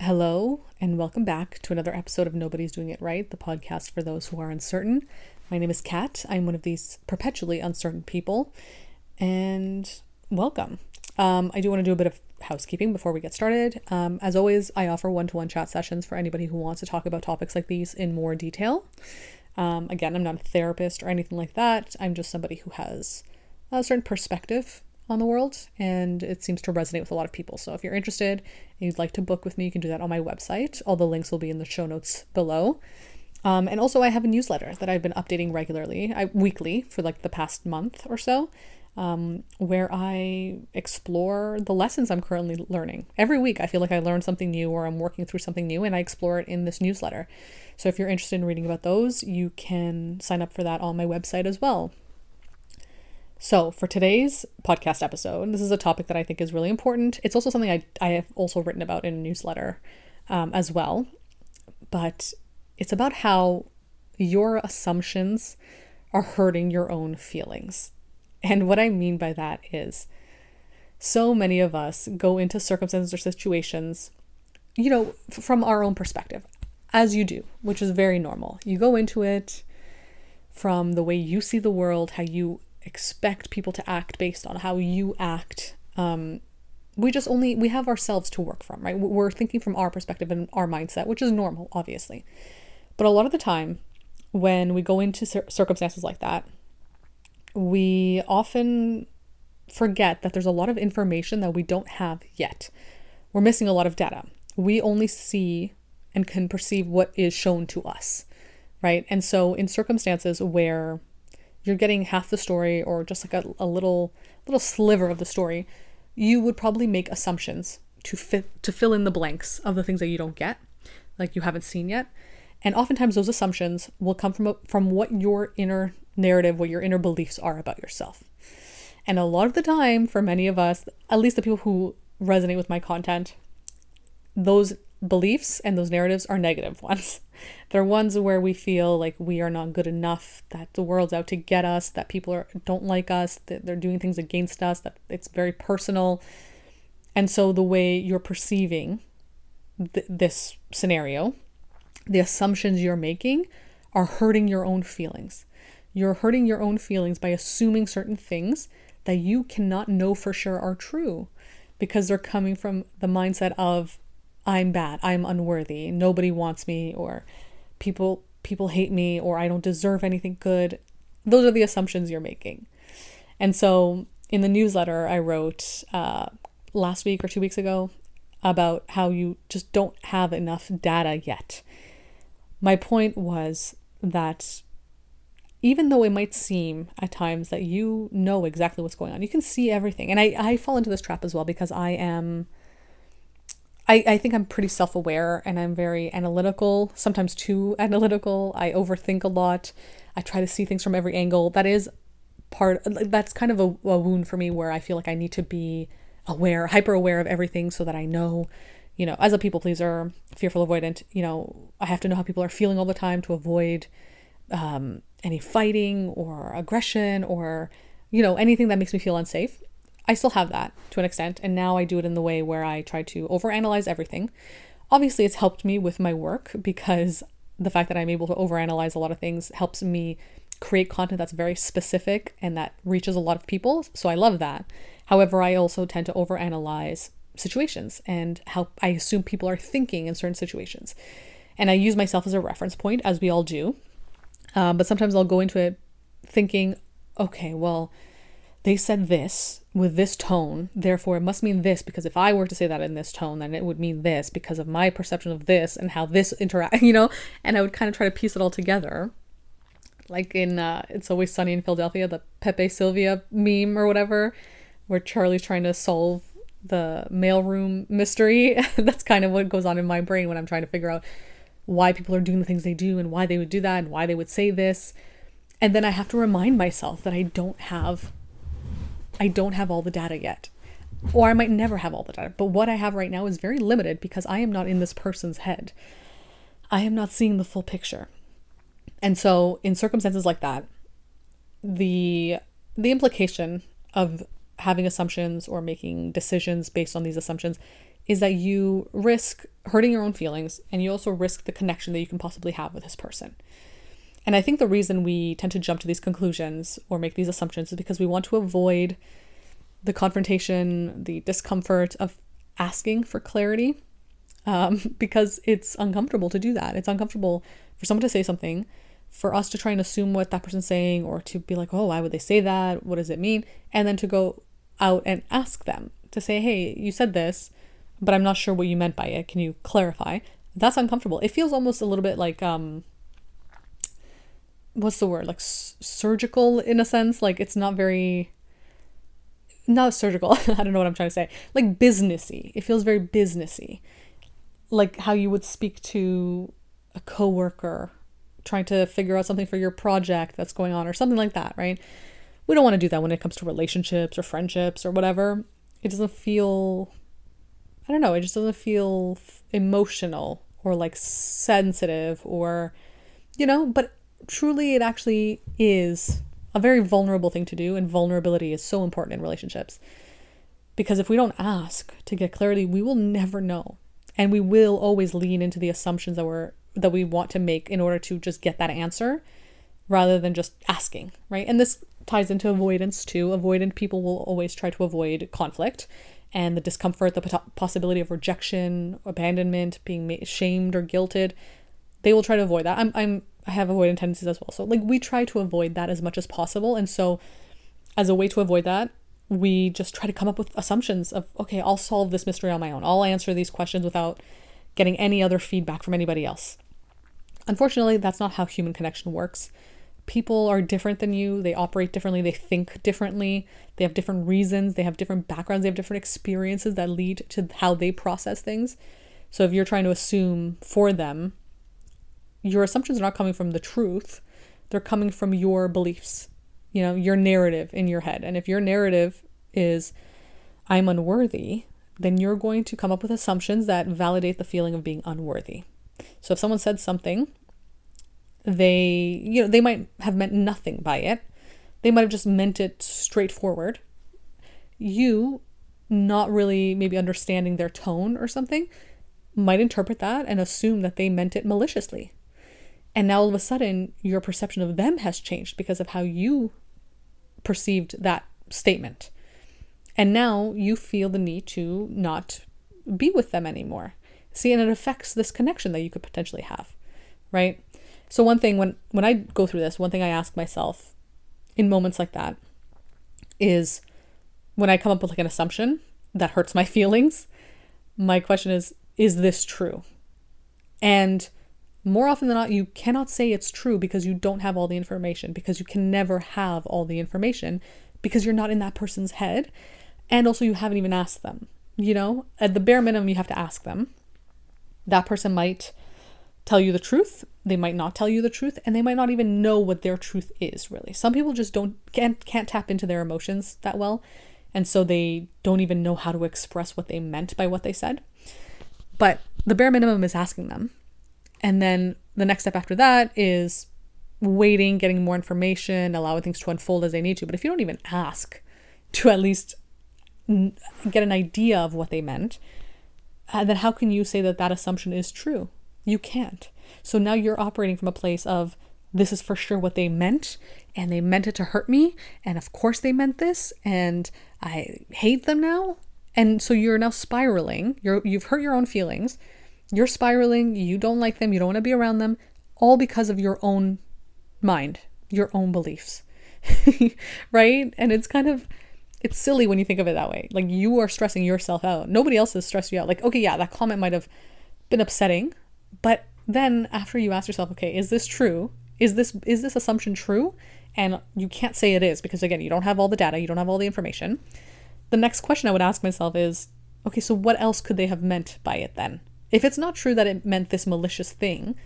Hello, and welcome back to another episode of Nobody's Doing It Right, the podcast for those who are uncertain. My name is Kat. I'm one of these perpetually uncertain people, and welcome. Um, I do want to do a bit of housekeeping before we get started. Um, as always, I offer one to one chat sessions for anybody who wants to talk about topics like these in more detail. Um, again, I'm not a therapist or anything like that. I'm just somebody who has a certain perspective on the world and it seems to resonate with a lot of people. So if you're interested and you'd like to book with me, you can do that on my website. All the links will be in the show notes below. Um, and also, I have a newsletter that I've been updating regularly, I, weekly for like the past month or so, um, where I explore the lessons I'm currently learning. Every week, I feel like I learn something new or I'm working through something new, and I explore it in this newsletter. So if you're interested in reading about those, you can sign up for that on my website as well. So, for today's podcast episode, this is a topic that I think is really important. It's also something I, I have also written about in a newsletter um, as well. But it's about how your assumptions are hurting your own feelings. And what I mean by that is so many of us go into circumstances or situations, you know, from our own perspective, as you do, which is very normal. You go into it from the way you see the world, how you expect people to act based on how you act. Um, we just only we have ourselves to work from, right? We're thinking from our perspective and our mindset, which is normal, obviously. But a lot of the time, when we go into cir- circumstances like that, we often forget that there's a lot of information that we don't have yet. We're missing a lot of data. We only see and can perceive what is shown to us, right? And so, in circumstances where you're getting half the story or just like a, a little little sliver of the story, you would probably make assumptions to fit to fill in the blanks of the things that you don't get, like you haven't seen yet. And oftentimes those assumptions will come from from what your inner narrative, what your inner beliefs are about yourself. And a lot of the time, for many of us, at least the people who resonate with my content, those beliefs and those narratives are negative ones. They're ones where we feel like we are not good enough, that the world's out to get us, that people are, don't like us, that they're doing things against us, that it's very personal. And so the way you're perceiving th- this scenario, the assumptions you're making are hurting your own feelings. You're hurting your own feelings by assuming certain things that you cannot know for sure are true because they're coming from the mindset of I'm bad, I'm unworthy, nobody wants me, or people people hate me, or I don't deserve anything good. Those are the assumptions you're making. And so in the newsletter I wrote uh, last week or two weeks ago about how you just don't have enough data yet. My point was that even though it might seem at times that you know exactly what's going on, you can see everything. And I, I fall into this trap as well because I am I, I think I'm pretty self aware and I'm very analytical, sometimes too analytical. I overthink a lot. I try to see things from every angle. That is part, that's kind of a, a wound for me where I feel like I need to be aware, hyper aware of everything so that I know, you know, as a people pleaser, fearful avoidant, you know, I have to know how people are feeling all the time to avoid um, any fighting or aggression or, you know, anything that makes me feel unsafe. I still have that to an extent, and now I do it in the way where I try to overanalyze everything. Obviously, it's helped me with my work because the fact that I'm able to overanalyze a lot of things helps me create content that's very specific and that reaches a lot of people. So I love that. However, I also tend to overanalyze situations and how I assume people are thinking in certain situations. And I use myself as a reference point, as we all do. Um, but sometimes I'll go into it thinking, okay, well, they said this with this tone, therefore it must mean this because if I were to say that in this tone, then it would mean this because of my perception of this and how this interact, you know, and I would kind of try to piece it all together. Like in uh, It's Always Sunny in Philadelphia, the Pepe Silvia meme or whatever, where Charlie's trying to solve the mailroom mystery. That's kind of what goes on in my brain when I'm trying to figure out why people are doing the things they do and why they would do that and why they would say this. And then I have to remind myself that I don't have I don't have all the data yet. Or I might never have all the data. But what I have right now is very limited because I am not in this person's head. I am not seeing the full picture. And so in circumstances like that, the the implication of having assumptions or making decisions based on these assumptions is that you risk hurting your own feelings and you also risk the connection that you can possibly have with this person. And I think the reason we tend to jump to these conclusions or make these assumptions is because we want to avoid the confrontation, the discomfort of asking for clarity um, because it's uncomfortable to do that. It's uncomfortable for someone to say something, for us to try and assume what that person's saying, or to be like, oh, why would they say that? What does it mean? And then to go out and ask them to say, hey, you said this, but I'm not sure what you meant by it. Can you clarify? That's uncomfortable. It feels almost a little bit like, um, what's the word? Like s- surgical in a sense. Like it's not very not surgical. I don't know what I'm trying to say. Like businessy. It feels very businessy. Like how you would speak to a coworker trying to figure out something for your project that's going on or something like that, right? We don't want to do that when it comes to relationships or friendships or whatever. It doesn't feel I don't know, it just doesn't feel emotional or like sensitive or you know, but truly it actually is a very vulnerable thing to do, and vulnerability is so important in relationships. Because if we don't ask to get clarity, we will never know. And we will always lean into the assumptions that we're that we want to make in order to just get that answer rather than just asking, right? And this ties into avoidance too. Avoidant people will always try to avoid conflict and the discomfort, the possibility of rejection, abandonment, being shamed or guilted. They will try to avoid that. I'm I'm I have avoidant tendencies as well. So like we try to avoid that as much as possible. And so as a way to avoid that, we just try to come up with assumptions of okay, I'll solve this mystery on my own. I'll answer these questions without getting any other feedback from anybody else. Unfortunately, that's not how human connection works. People are different than you. They operate differently. They think differently. They have different reasons. They have different backgrounds. They have different experiences that lead to how they process things. So if you're trying to assume for them your assumptions are not coming from the truth, they're coming from your beliefs, you know, your narrative in your head. And if your narrative is, I'm unworthy, then you're going to come up with assumptions that validate the feeling of being unworthy. So if someone said something, they, you know, they might have meant nothing by it. They might have just meant it straightforward. You, not really maybe understanding their tone or something, might interpret that and assume that they meant it maliciously. And now all of a sudden, your perception of them has changed because of how you perceived that statement. And now you feel the need to not be with them anymore. See, and it affects this connection that you could potentially have, right? So one thing when when I go through this, one thing I ask myself in moments like that is when I come up with like an assumption that hurts my feelings, my question is is this true? And more often than not, you cannot say it's true because you don't have all the information, because you can never have all the information because you're not in that person's head. And also, you haven't even asked them. You know, at the bare minimum, you have to ask them. That person might tell you the truth, they might not tell you the truth, and they might not even know what their truth is, really. Some people just don't can't can't tap into their emotions that well, and so they don't even know how to express what they meant by what they said. But the bare minimum is asking them and then the next step after that is waiting, getting more information, allowing things to unfold as they need to. But if you don't even ask to at least get an idea of what they meant, uh, then how can you say that that assumption is true? You can't. So now you're operating from a place of this is for sure what they meant, and they meant it to hurt me, and of course they meant this, and I hate them now. And so you're now spiraling. You're you've hurt your own feelings you're spiraling, you don't like them, you don't want to be around them, all because of your own mind, your own beliefs. right? And it's kind of it's silly when you think of it that way. Like you are stressing yourself out. Nobody else has stressed you out. Like, okay, yeah, that comment might have been upsetting, but then after you ask yourself, okay, is this true? Is this is this assumption true? And you can't say it is because again, you don't have all the data, you don't have all the information. The next question I would ask myself is, okay, so what else could they have meant by it then? If it's not true that it meant this malicious thing,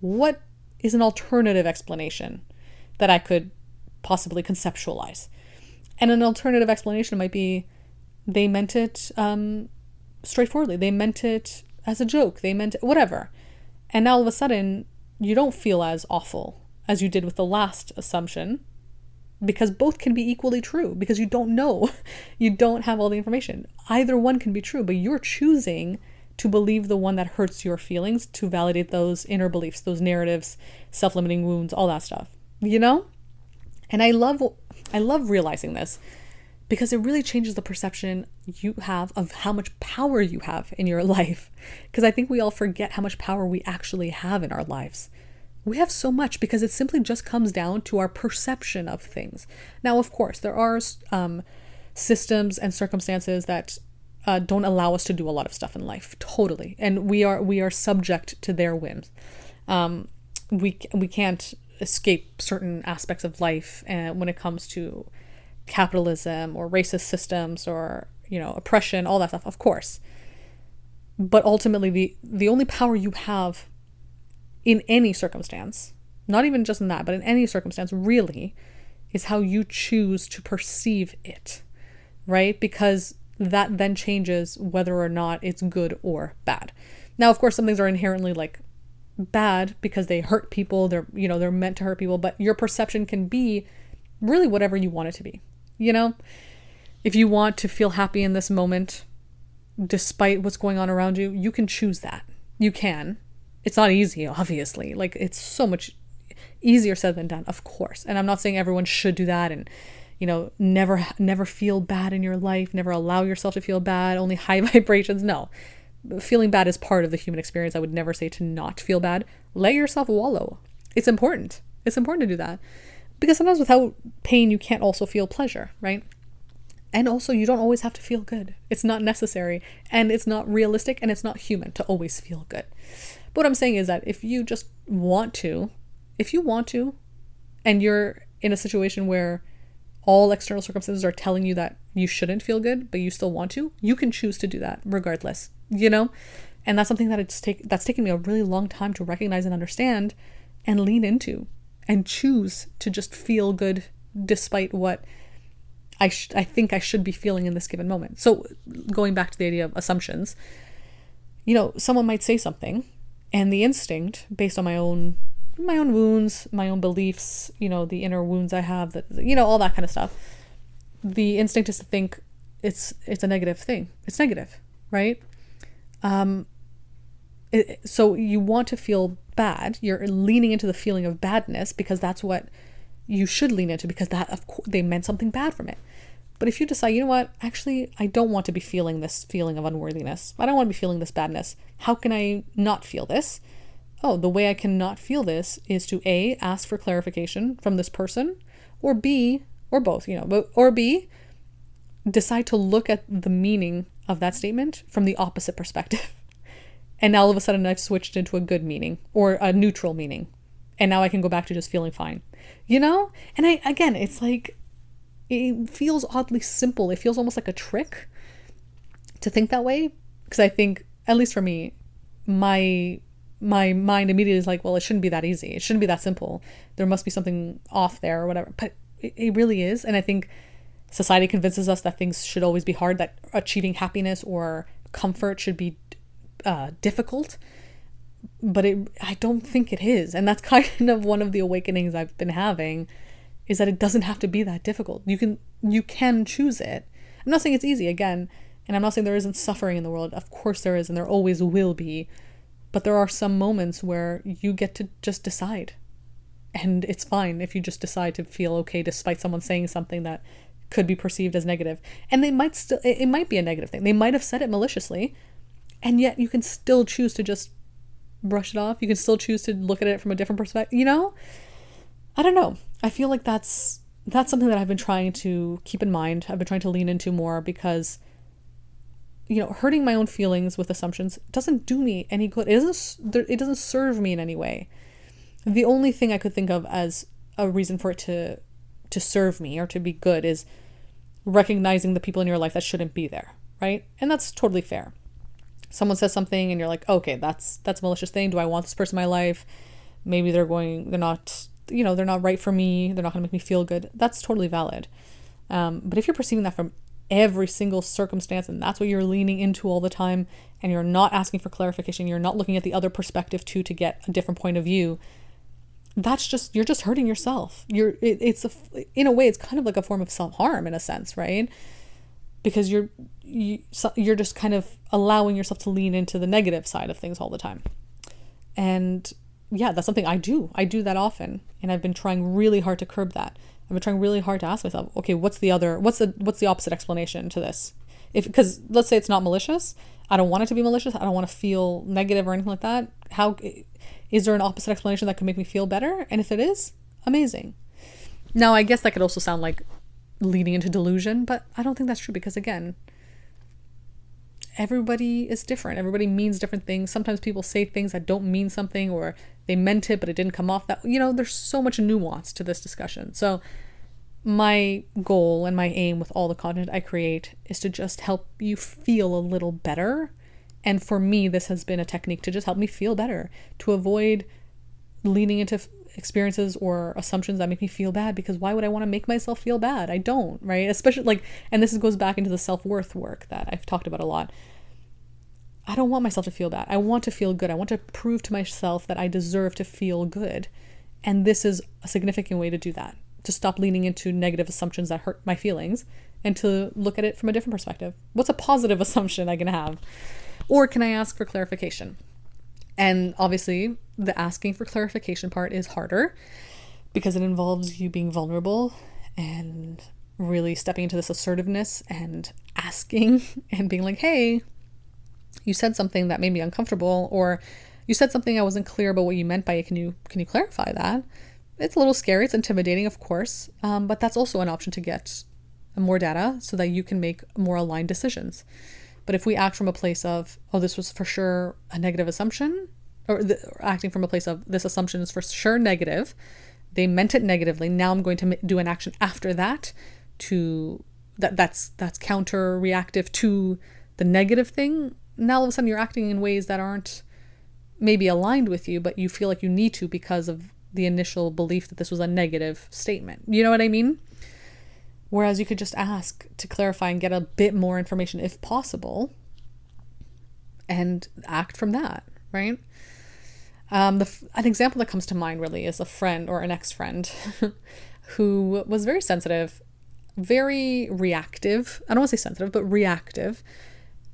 what is an alternative explanation that I could possibly conceptualize? And an alternative explanation might be they meant it um, straightforwardly. They meant it as a joke. They meant it, whatever. And now all of a sudden, you don't feel as awful as you did with the last assumption because both can be equally true because you don't know. you don't have all the information. Either one can be true, but you're choosing to believe the one that hurts your feelings to validate those inner beliefs, those narratives, self-limiting wounds, all that stuff. You know? And I love I love realizing this because it really changes the perception you have of how much power you have in your life. Because I think we all forget how much power we actually have in our lives. We have so much because it simply just comes down to our perception of things. Now, of course, there are um, systems and circumstances that uh, don't allow us to do a lot of stuff in life, totally, and we are we are subject to their whims. Um, we we can't escape certain aspects of life uh, when it comes to capitalism or racist systems or you know oppression all that stuff of course. But ultimately the the only power you have in any circumstance not even just in that but in any circumstance really is how you choose to perceive it right? Because that then changes whether or not it's good or bad. Now of course some things are inherently like bad because they hurt people they're you know they're meant to hurt people but your perception can be really whatever you want it to be you know? If you want to feel happy in this moment despite what's going on around you you can choose that. You can. It's not easy obviously. Like it's so much easier said than done of course. And i'm not saying everyone should do that and you know never never feel bad in your life never allow yourself to feel bad only high vibrations no feeling bad is part of the human experience. I would never say to not feel bad. Let yourself wallow. It's important. It's important to do that. Because sometimes without pain, you can't also feel pleasure, right? And also, you don't always have to feel good. It's not necessary. And it's not realistic and it's not human to always feel good. But what I'm saying is that if you just want to, if you want to, and you're in a situation where all external circumstances are telling you that you shouldn't feel good, but you still want to, you can choose to do that regardless you know? And that's something that it's take that's taken me a really long time to recognize and understand and lean into and choose to just feel good despite what I sh- I think I should be feeling in this given moment. So going back to the idea of assumptions, you know, someone might say something and the instinct based on my own my own wounds, my own beliefs, you know, the inner wounds I have that you know, all that kind of stuff. The instinct is to think it's it's a negative thing. It's negative, right? Um, it, so you want to feel bad. You're leaning into the feeling of badness because that's what you should lean into because that of course they meant something bad from it. But if you decide, you know what, actually, I don't want to be feeling this feeling of unworthiness. I don't want to be feeling this badness. How can I not feel this? Oh, the way I cannot feel this is to A, ask for clarification from this person, or B, or both, you know, or B, decide to look at the meaning of that statement from the opposite perspective. And now all of a sudden I've switched into a good meaning or a neutral meaning. And now I can go back to just feeling fine. You know? And I again, it's like it feels oddly simple. It feels almost like a trick to think that way because I think at least for me my my mind immediately is like, well, it shouldn't be that easy. It shouldn't be that simple. There must be something off there or whatever. But it, it really is. And I think society convinces us that things should always be hard, that achieving happiness or comfort should be uh, difficult. But it, I don't think it is. And that's kind of one of the awakenings I've been having is that it doesn't have to be that difficult. You can you can choose it. I'm not saying it's easy again, and I'm not saying there isn't suffering in the world. Of course there is and there always will be. But there are some moments where you get to just decide. And it's fine if you just decide to feel okay despite someone saying something that could be perceived as negative. And they might still, it might be a negative thing. They might have said it maliciously, and yet you can still choose to just brush it off. You can still choose to look at it from a different perspective, you know? I don't know. I feel like that's that's something that I've been trying to keep in mind. I've been trying to lean into more because you know, hurting my own feelings with assumptions doesn't do me any good. It doesn't it doesn't serve me in any way. The only thing I could think of as a reason for it to to serve me or to be good is recognizing the people in your life that shouldn't be there, right? And that's totally fair. Someone says something and you're like, okay, that's that's a malicious thing. Do I want this person in my life? Maybe they're going, they're not, you know, they're not right for me. They're not going to make me feel good. That's totally valid. Um, but if you're perceiving that from every single circumstance and that's what you're leaning into all the time and you're not asking for clarification, you're not looking at the other perspective too to get a different point of view, that's just you're just hurting yourself you're it, it's a in a way it's kind of like a form of self-harm in a sense right because you're you, you're just kind of allowing yourself to lean into the negative side of things all the time. And yeah, that's something I do. I do that often, and I've been trying really hard to curb that. I've been trying really hard to ask myself, okay, what's the other what's the what's the opposite explanation to this? If because let's say it's not malicious, I don't want it to be malicious. I don't want to feel negative or anything like that. How is there an opposite explanation that could make me feel better? And if it is, amazing. Now, I guess that could also sound like leading into delusion, but I don't think that's true because again, everybody is different. Everybody means different things. Sometimes people say things that don't mean something or they meant it but it didn't come off that. You know, there's so much nuance to this discussion. So my goal and my aim with all the content I create is to just help you feel a little better. And for me, this has been a technique to just help me feel better, to avoid leaning into experiences or assumptions that make me feel bad because why would I want to make myself feel bad? I don't, right? Especially like, and this goes back into the self worth work that I've talked about a lot. I don't want myself to feel bad. I want to feel good. I want to prove to myself that I deserve to feel good. And this is a significant way to do that to stop leaning into negative assumptions that hurt my feelings and to look at it from a different perspective. What's a positive assumption I can have? Or can I ask for clarification? And obviously, the asking for clarification part is harder because it involves you being vulnerable and really stepping into this assertiveness and asking and being like, hey, you said something that made me uncomfortable, or you said something I wasn't clear about what you meant by it. Can you can you clarify that? it's a little scary, it's intimidating, of course, um, but that's also an option to get more data so that you can make more aligned decisions. But if we act from a place of, oh, this was for sure a negative assumption, or, the, or acting from a place of this assumption is for sure negative, they meant it negatively. Now I'm going to do an action after that to that that's that's counter reactive to the negative thing. Now all of a sudden you're acting in ways that aren't maybe aligned with you, but you feel like you need to because of the initial belief that this was a negative statement. You know what I mean? Whereas you could just ask to clarify and get a bit more information if possible and act from that, right? Um, the, an example that comes to mind really is a friend or an ex friend who was very sensitive, very reactive. I don't want to say sensitive, but reactive,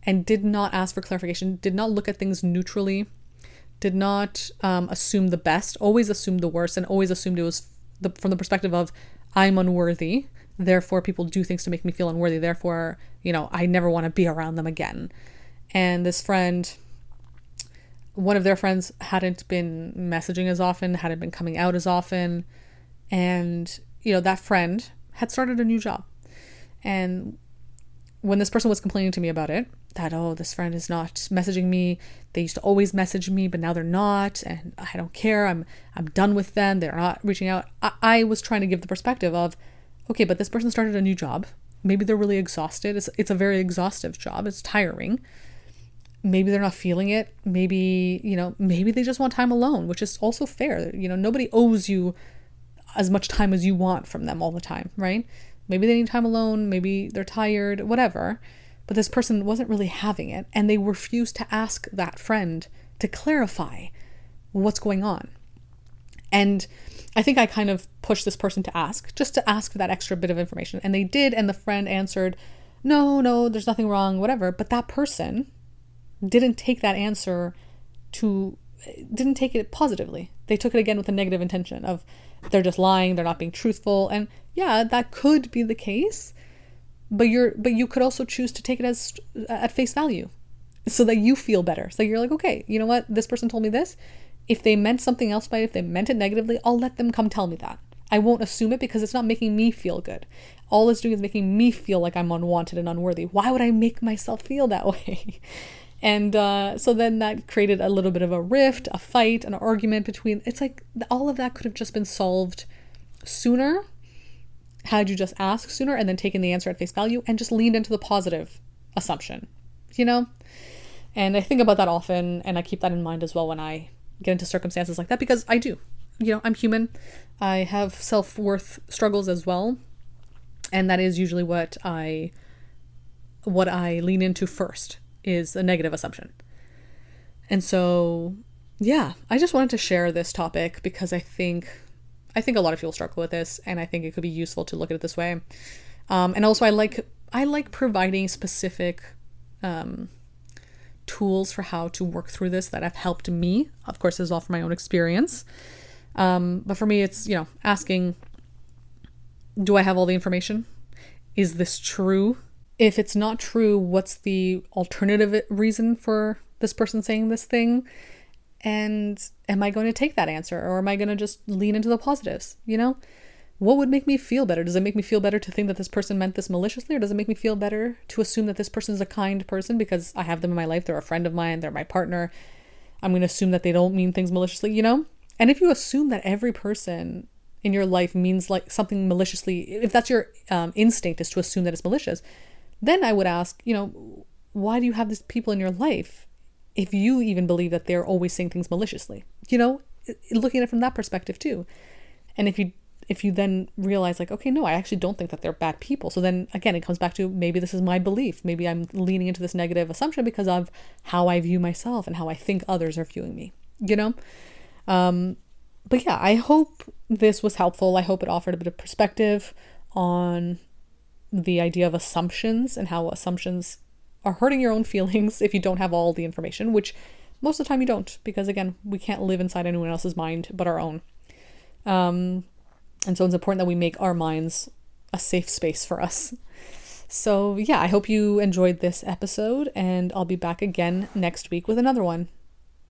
and did not ask for clarification, did not look at things neutrally did not um, assume the best, always assumed the worst, and always assumed it was the, from the perspective of I'm unworthy. Therefore, people do things to make me feel unworthy. Therefore, you know, I never want to be around them again. And this friend, one of their friends hadn't been messaging as often, hadn't been coming out as often. And, you know, that friend had started a new job. And when this person was complaining to me about it, that oh this friend is not messaging me. They used to always message me but now they're not and i don't care. I'm i'm done with them. They're not reaching out. I, I was trying to give the perspective of okay but this person started a new job. Maybe they're really exhausted. It's, it's a very exhaustive job. It's tiring. Maybe they're not feeling it. Maybe you know maybe they just want time alone which is also fair. You know nobody owes you as much time as you want from them all the time right? Maybe they need time alone. Maybe they're tired whatever but this person wasn't really having it, and they refused to ask that friend to clarify what's going on. And I think I kind of pushed this person to ask, just to ask for that extra bit of information. And they did, and the friend answered, No, no, there's nothing wrong, whatever. But that person didn't take that answer to, didn't take it positively. They took it again with a negative intention of they're just lying, they're not being truthful. And yeah, that could be the case but you're but you could also choose to take it as at face value so that you feel better. So you're like okay you know what? This person told me this. If they meant something else by it if they meant it negatively i'll let them come tell me that. I won't assume it because it's not making me feel good. All it's doing is making me feel like i'm unwanted and unworthy. Why would i make myself feel that way? And uh, so then that created a little bit of a rift a fight an argument between it's like all of that could have just been solved sooner had you just asked sooner and then taken the answer at face value and just leaned into the positive assumption, you know? And I think about that often and I keep that in mind as well when I get into circumstances like that because I do. You know, I'm human. I have self worth struggles as well. And that is usually what I what I lean into first is a negative assumption. And so yeah, I just wanted to share this topic because I think I think a lot of people struggle with this, and I think it could be useful to look at it this way. Um, and also, I like I like providing specific um, tools for how to work through this that have helped me. Of course, this is all from my own experience. Um, but for me, it's, you know, asking do I have all the information? Is this true? If it's not true, what's the alternative reason for this person saying this thing? And am I going to take that answer or am I going to just lean into the positives? You know? What would make me feel better? Does it make me feel better to think that this person meant this maliciously, or does it make me feel better to assume that this person is a kind person because I have them in my life? They're a friend of mine, they're my partner. I'm going to assume that they don't mean things maliciously, you know? And if you assume that every person in your life means like something maliciously, if that's your um, instinct is to assume that it's malicious, then I would ask, you know, why do you have these people in your life if you even believe that they're always saying things maliciously? You know, looking at it from that perspective too. And if you if you then realize like okay no i actually don't think that they're bad people so then again it comes back to maybe this is my belief maybe i'm leaning into this negative assumption because of how i view myself and how i think others are viewing me you know um but yeah i hope this was helpful i hope it offered a bit of perspective on the idea of assumptions and how assumptions are hurting your own feelings if you don't have all the information which most of the time you don't because again we can't live inside anyone else's mind but our own um and so it's important that we make our minds a safe space for us. So, yeah, I hope you enjoyed this episode, and I'll be back again next week with another one.